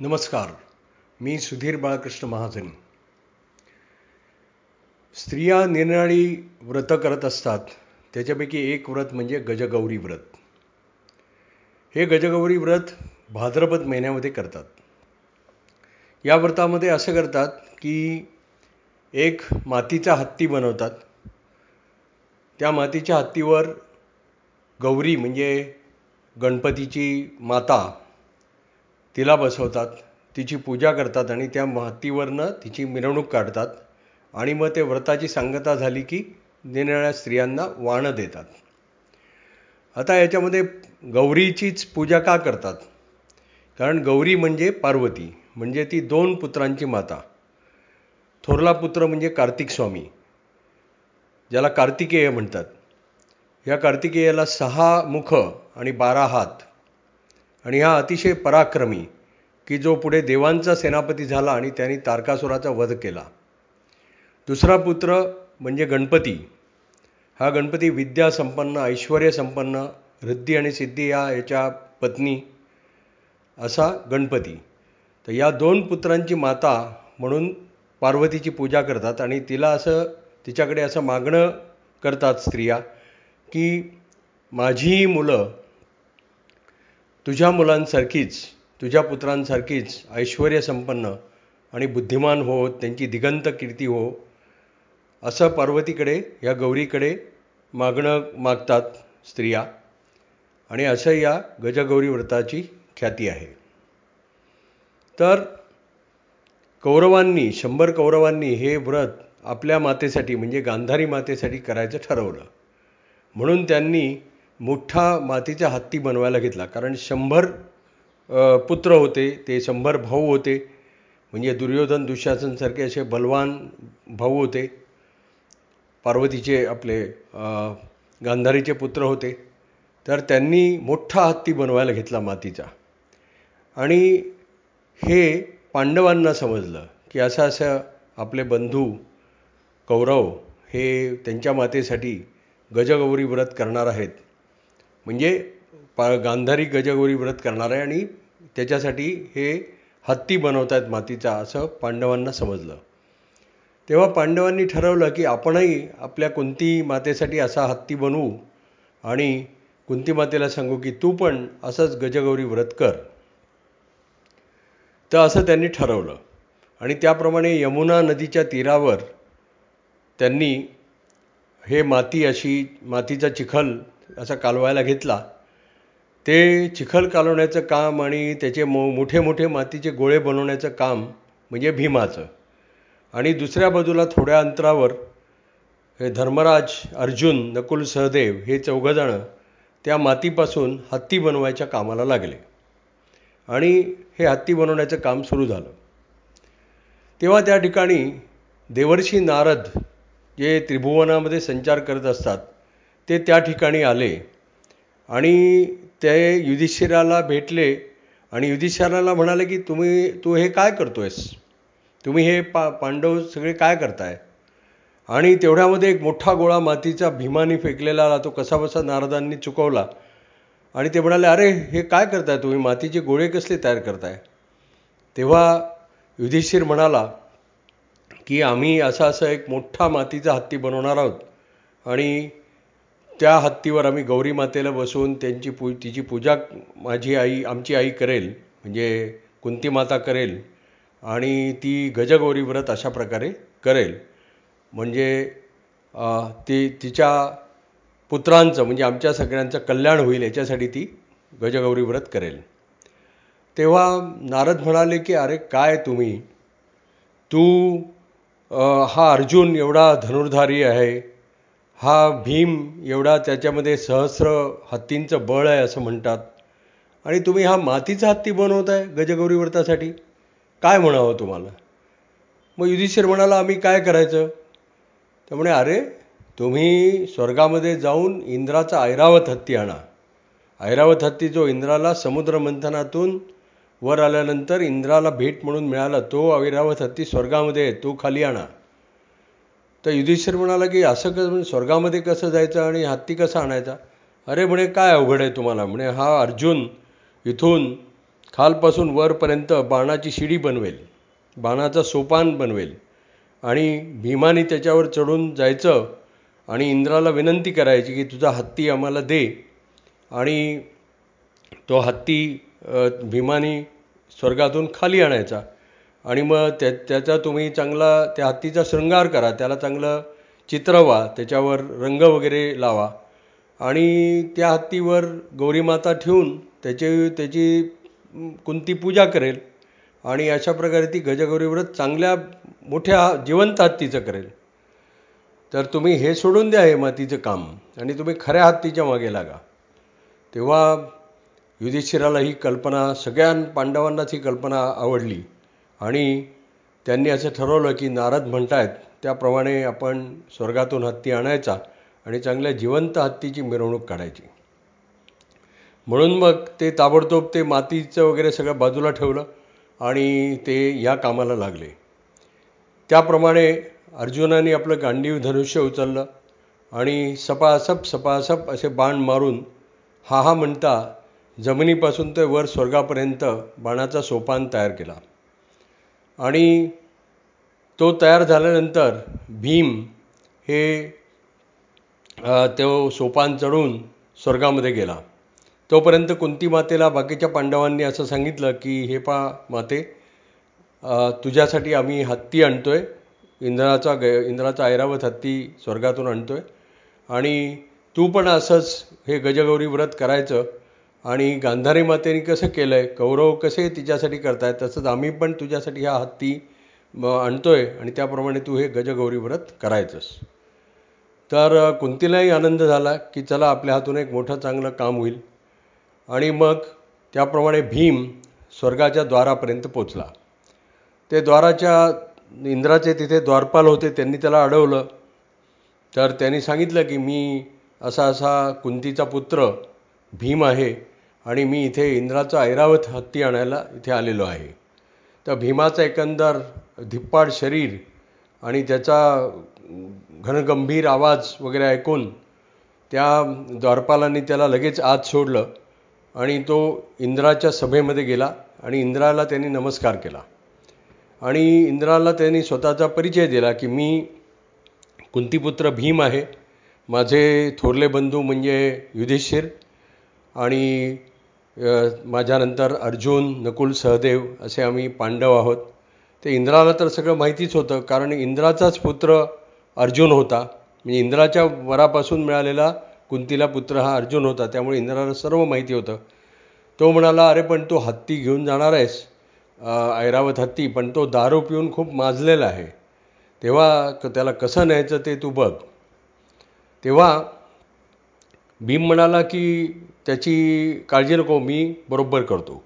नमस्कार. मी सुधीर बाळकृष्ण महाजन. स्त्रिया निरनिराळी व्रतं करत असतात. त्याच्यापैकी एक व्रत म्हणजे गजगौरी व्रत. हे गजगौरी व्रत भाद्रपद महिन्यामध्ये करतात. या व्रतामध्ये असं करतात की एक मातीचा हत्ती बनवतात. त्या मातीच्या हत्तीवर गौरी म्हणजे गणपतीची माता तिला बसवतात तिची पूजा करतात आणि त्या मातीवरनं तिची मिरवणूक काढतात आणि मग ते व्रताची सांगता झाली की निरनिळ्या स्त्रियांना वाणं देतात. आता याच्यामध्ये गौरीचीच पूजा का करतात? कारण गौरी म्हणजे पार्वती म्हणजे ती दोन पुत्रांची माता. थोरला पुत्र म्हणजे कार्तिक स्वामी ज्याला कार्तिकेय म्हणतात. या कार्तिकेयाला सहा मुख आणि बारा हात आणि हा अतिशय पराक्रमी की जो पुढे देवांचा सेनापती झाला आणि त्यांनी तारकासुराचा वध केला. दुसरा पुत्र म्हणजे गणपती. हा गणपती विद्यासंपन्न ऐश्वर्यसंपन्न रिद्धी आणि सिद्धी या याच्या पत्नी असा गणपती. तर या दोन पुत्रांची माता म्हणून पार्वतीची पूजा करतात आणि तिला असं तिच्याकडे असं मागणं करतात स्त्रिया की माझी मुलं तुझ्या मुलांसारखीच तुझ्या पुत्रांसारखीच ऐश्वर्यसंपन्न आणि बुद्धिमान हो त्यांची दिगंत कीर्ती हो असं पार्वतीकडे या गौरीकडे मागणं मागतात स्त्रिया. आणि असं या गजगौरी व्रताची ख्याती आहे. तर कौरवांनी शंभर कौरवांनी हे व्रत आपल्या मातेसाठी म्हणजे गांधारी मातेसाठी करायचं ठरवलं. म्हणून त्यांनी मोठा मातीचा हत्ती बनवायला घेतला. कारण शंभर पुत्र होते ते शंभर भाऊ होते. म्हणजे दुर्योधन दुःशासनसारखे असे बलवान भाऊ होते. पार्वतीचे आपले गांधारीचे पुत्र होते. तर त्यांनी मोठा हत्ती बनवायला घेतला मातीचा. आणि हे पांडवांना समजलं की असं असं आपले बंधू कौरव हे त्यांच्या मातेसाठी गजगौरी व्रत करणार आहेत. म्हणजे पा गांधारी गजगौरी व्रत करणार आहे आणि त्याच्यासाठी हे हत्ती बनवत आहेत मातीचा असं पांडवांना समजलं. तेव्हा पांडवांनी ठरवलं की आपणही आपल्या कुंती मातेसाठी असा हत्ती बनवू आणि कुंती मातेला सांगू की तू पण असंच गजगौरी व्रत कर. तर असं त्यांनी ठरवलं. आणि त्याप्रमाणे यमुना नदीच्या तीरावर त्यांनी हे माती अशी मातीचा चिखल असा कालवायला घेतला. ते चिखल कालवण्याचं काम आणि त्याचे मो मोठे मोठे मातीचे गोळे बनवण्याचं काम म्हणजे भीमाचं. आणि दुसऱ्या बाजूला थोड्या अंतरावर हे धर्मराज अर्जुन नकुल सहदेव हे चौघंजणं त्या मातीपासून हत्ती बनवायच्या कामाला लागले. आणि हे हत्ती बनवण्याचं काम सुरू झालं. तेव्हा त्या ठिकाणी देवर्षी नारद जे त्रिभुवनामध्ये संचार करत असतात ते त्या ठिकाणी आले. आणि ते युधिष्ठिराला भेटले आणि युधिष्ठिराला म्हणाले की तुम्ही तू हे काय करतो आहेस तुम्ही हे पा पांडव सगळे काय करताय? आणि तेवढ्यामध्ये एक मोठा गोळा मातीचा भीमानी फेकलेला आला तो कसाबसा नारदांनी चुकवला. आणि ते म्हणाले अरे हे काय करताय तुम्ही? मातीचे गोळे कसले तयार करताय? तेव्हा युधिष्ठिर म्हणाला की आम्ही असा असं एक मोठा मातीचा हत्ती बनवणार आहोत आणि त्या हत्तीवर आम्ही गौरी मातेला बसवून त्यांची पू तिची पूजा माझी आई आमची आई करेल म्हणजे कुंती माता करेल आणि ती गजगौरी व्रत अशा प्रकारे करेल. म्हणजे ती तिच्या पुत्रांचं म्हणजे आमच्या सगळ्यांचं कल्याण होईल याच्यासाठी ती गजगौरी व्रत करेल. तेव्हा नारद म्हणाले की अरे काय तुम्ही? तू हा अर्जुन एवढा धनुर्धारी आहे हा भीम एवढा त्याच्यामध्ये सहस्र हत्तींचं बळ आहे असं म्हणतात. आणि तुम्ही हा मातीचा हत्ती बनवत आहे गजगौरी व्रतासाठी? काय म्हणावं तुम्हाला? मग युधिष्ठिर म्हणाला आम्ही काय करायचं? तर म्हणे अरे तुम्ही स्वर्गामध्ये जाऊन इंद्राचा ऐरावत हत्ती आणा. ऐरावत हत्ती जो इंद्राला समुद्र मंथनातून वर आल्यानंतर इंद्राला भेट म्हणून मिळाला तो ऐरावत हत्ती स्वर्गामध्ये आहे तो खाली आणा. तर युधिष्ठिर म्हणाला की असं कसं म्हणजे स्वर्गामध्ये कसं जायचं आणि हत्ती कसा आणायचा? अरे म्हणे काय अवघड आहे तुम्हाला? म्हणे हा अर्जुन इथून खालपासून वरपर्यंत बाणाची शिडी बनवेल बाणाचं सोपान बनवेल आणि भीमाने त्याच्यावर चढून जायचं आणि इंद्राला विनंती करायची की तुझा हत्ती आम्हाला दे. आणि तो हत्ती भीमानी स्वर्गातून खाली आणायचा. आणि मग त्या त्याचा तुम्ही चांगला त्या हत्तीचा शृंगार करा त्याला चांगलं चित्रवा त्याच्यावर रंग वगैरे लावा. आणि त्या हत्तीवर गौरीमाता ठेवून त्याची त्याची कुंती पूजा करेल. आणि अशा प्रकारे ती गजगौरी व्रत चांगल्या मोठ्या जिवंत हत्तीचं करेल. तर तुम्ही हे सोडून द्या हे मातीचं काम. आणि तुम्ही खऱ्या हत्तीच्या मागे लागा. तेव्हा युधिष्ठिराला ही कल्पना सगळ्या पांडवांनाच ही कल्पना आवडली. आणि त्यांनी असं ठरवलं की नारद म्हणतायत त्याप्रमाणे आपण स्वर्गातून हत्ती आणायचा आणि चांगल्या जिवंत हत्तीची मिरवणूक काढायची. म्हणून मग ते ताबडतोब ते मातीचं वगैरे सगळं बाजूला ठेवलं आणि ते या कामाला लागले. त्याप्रमाणे अर्जुनाने आपलं गांडीव धनुष्य उचललं आणि सपासप सपासप असे बाण मारून हा हा म्हणता जमिनीपासून ते वर स्वर्गापर्यंत बाणाचा सोपान तयार केला. आणि तो तयार झाल्यानंतर भीम हे तो सोपान चढून स्वर्गामध्ये गेला. तोपर्यंत कुंती मातेला बाकीच्या पांडवांनी असं सांगितलं की हे पा माते तुझ्यासाठी आम्ही हत्ती आणतोय. इंद्राचा ग इंद्राचा ऐरावत हत्ती स्वर्गातून आणतोय. आणि तू पण असंच हे गजगौरी व्रत करायचं. आणि गांधारी मातेने कसं केलं आहे कौरव कसे तिच्यासाठी करतायत तसंच आम्ही पण तुझ्यासाठी हा हत्ती आणतोय आणि त्याप्रमाणे तू हे गजगौरी व्रत करायचंस. तर कुंतीलाही आनंद झाला की चला आपल्या हातून एक मोठं चांगलं काम होईल. आणि मग त्याप्रमाणे भीम स्वर्गाच्या द्वारापर्यंत पोचला. ते द्वाराच्या इंद्राचे तिथे द्वारपाल होते त्यांनी त्याला अडवलं. तर त्यांनी सांगितलं की मी असा असा कुंतीचा पुत्र भीम आहे. आणि मी इथे इंद्राचा ऐरावत हत्ती आणायला इथे आलेलो आहे. तर भीमाचं एकंदर धिप्पाड शरीर आणि त्याचा घनगंभीर आवाज वगैरे ऐकून त्या द्वारपालांनी त्याला लगेच आत सोडलं आणि तो इंद्राच्या सभेमध्ये गेला आणि इंद्राला त्यांनी नमस्कार केला. आणि इंद्राला त्यांनी स्वतःचा परिचय दिला की मी कुंतीपुत्र भीम आहे. माझे थोरले बंधू म्हणजे युधिष्ठिर आणि माझ्यानंतर अर्जुन नकुल सहदेव असे आम्ही पांडव आहोत. ते इंद्राला तर सगळं माहितीच होतं कारण इंद्राचाच पुत्र अर्जुन होता. म्हणजे इंद्राच्या वरापासून मिळालेला कुंतीला पुत्र हा अर्जुन होता त्यामुळे इंद्राला सर्व माहिती होतं. तो म्हणाला अरे पण तो हत्ती घेऊन जाणार आहेस ऐरावत हत्ती पण तो दारू पिऊन खूप माजलेला आहे. तेव्हा त्याला कसं न्यायचं ते तू बघ. तेव्हा भीम म्हणाला की त्याची काळजी नको मी बरोबर करतो.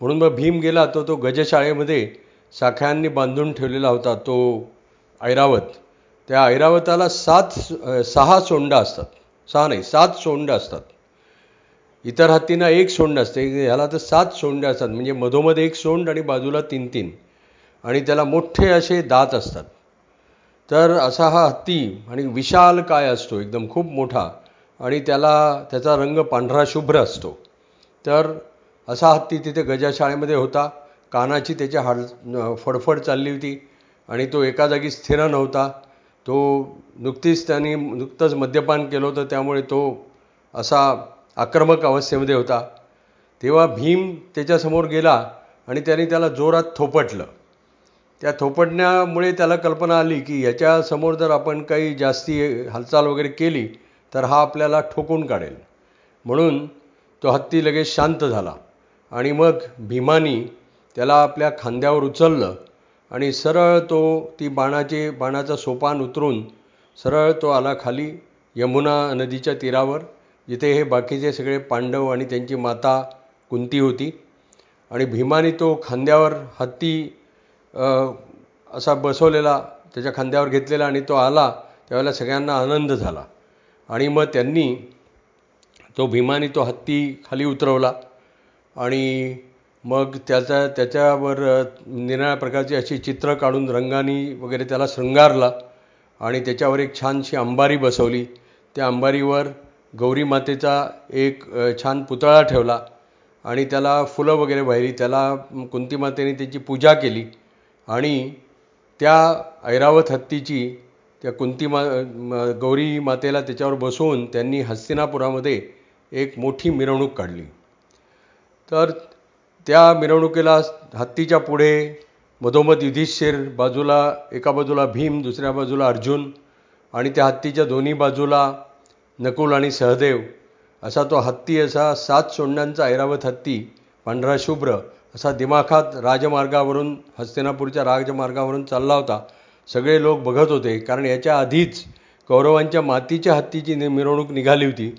म्हणून मग भीम गेला तो तो गजशाळेमध्ये साख्यांनी बांधून ठेवलेला होता तो ऐरावत. त्या ऐरावताला सात सहा सोंडा असतात. सहा नाही सात सोंड असतात. इतर हत्तींना एक सोंड असते. ह्याला तर सात सोंड असतात. म्हणजे मधोमध एक सोंड आणि बाजूला तीन तीन. आणि त्याला मोठे असे दात असतात. तर असा हा हत्ती आणि विशाल काय असतो एकदम खूप मोठा. आणि त्याला त्याचा रंग पांढरा शुभ्र असतो. तर असा हत्ती तिथे गजाशाळेमध्ये होता. कानाची त्याच्या हाड फडफड चालली होती आणि तो एका जागी स्थिर नव्हता. तो नुकतीच त्यांनी नुकतंच मद्यपान केलं होतं. त्यामुळे तो असा आक्रमक अवस्थेमध्ये होता. तेव्हा भीम त्याच्यासमोर गेला आणि त्याने त्याला जोरात थोपटलं. त्या थोपटण्यामुळे त्याला कल्पना आली की याच्यासमोर जर आपण काही जास्ती हालचाल वगैरे केली तर हा आपल्याला ठोकून काढेल. म्हणून तो हत्ती लगेच शांत झाला आणि मग भीमानी त्याला आपल्या खांद्यावर उचललं आणि सरळ तो ती बाणाचे बाणाचा सोपान उतरून सरळ तो आला खाली यमुना नदीच्या तीरावर जिथे हे बाकीचे सगळे पांडव आणि त्यांची माता कुंती होती. आणि भीमाने तो खांद्यावर हत्ती असा बसवलेला त्याच्या खांद्यावर घेतलेला आणि तो आला त्यावेळेला सगळ्यांना आनंद झाला. आणि मग त्यांनी तो भीमाने तो हत्ती खाली उतरवला आणि मग त्याचा त्याच्यावर निराळ्या प्रकारची अशी चित्र काढून रंगानी वगैरे त्याला शृंगारला आणि त्याच्यावर एक छानशी अंबारी बसवली. त्या अंबारीवर गौरी मातेचा एक छान पुतळा ठेवला आणि त्याला फुलं वगैरे वाहिली. त्याला कुंतीमातेने त्याची पूजा केली आणि त्या ऐरावत हत्तीची त्या कुंतीमा गौरी मातेला त्याच्यावर बसवून त्यांनी हस्तिनापुरामध्ये एक मोठी मिरवणूक काढली. तर त्या मिरवणुकीला हत्तीच्या पुढे मधोमध युधिष्ठिर बाजूला एका बाजूला भीम दुसऱ्या बाजूला अर्जुन आणि त्या हत्तीच्या दोन्ही बाजूला नकुल आणि सहदेव असा तो हत्ती असा सात सोंडांचा ऐरावत हत्ती पांढरा शुभ्र असा दिमाखात राजमार्गावरून हस्तिनापूरच्या राजमार्गावरून चालला होता. सगळे लोक बघत होते कारण याच्या आधीच कौरवांच्या मातीच्या हत्तीची नि मिरवणूक निघाली होती.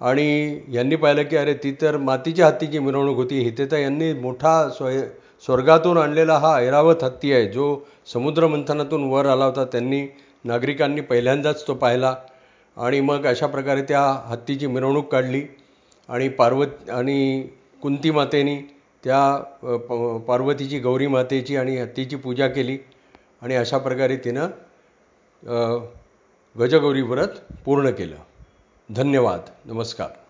आणि यांनी पाहिलं की अरे ती तर मातीच्या हत्तीची मिरवणूक होती. इथे तर यांनी मोठा स्वय स्वर्गातून आणलेला हा ऐरावत हत्ती आहे जो समुद्रमंथनातून वर आला होता. त्यांनी नागरिकांनी पहिल्यांदाच तो पाहिला. आणि मग अशा प्रकारे त्या हत्तीची मिरवणूक काढली. आणि पार्वत आणि कुंती मातेनी त्या पार्वतीची गौरी मातेची आणि हत्तीची पूजा केली. आणि अशा प्रकारे तिनं गजगौरी व्रत पूर्ण केलं. धन्यवाद. नमस्कार.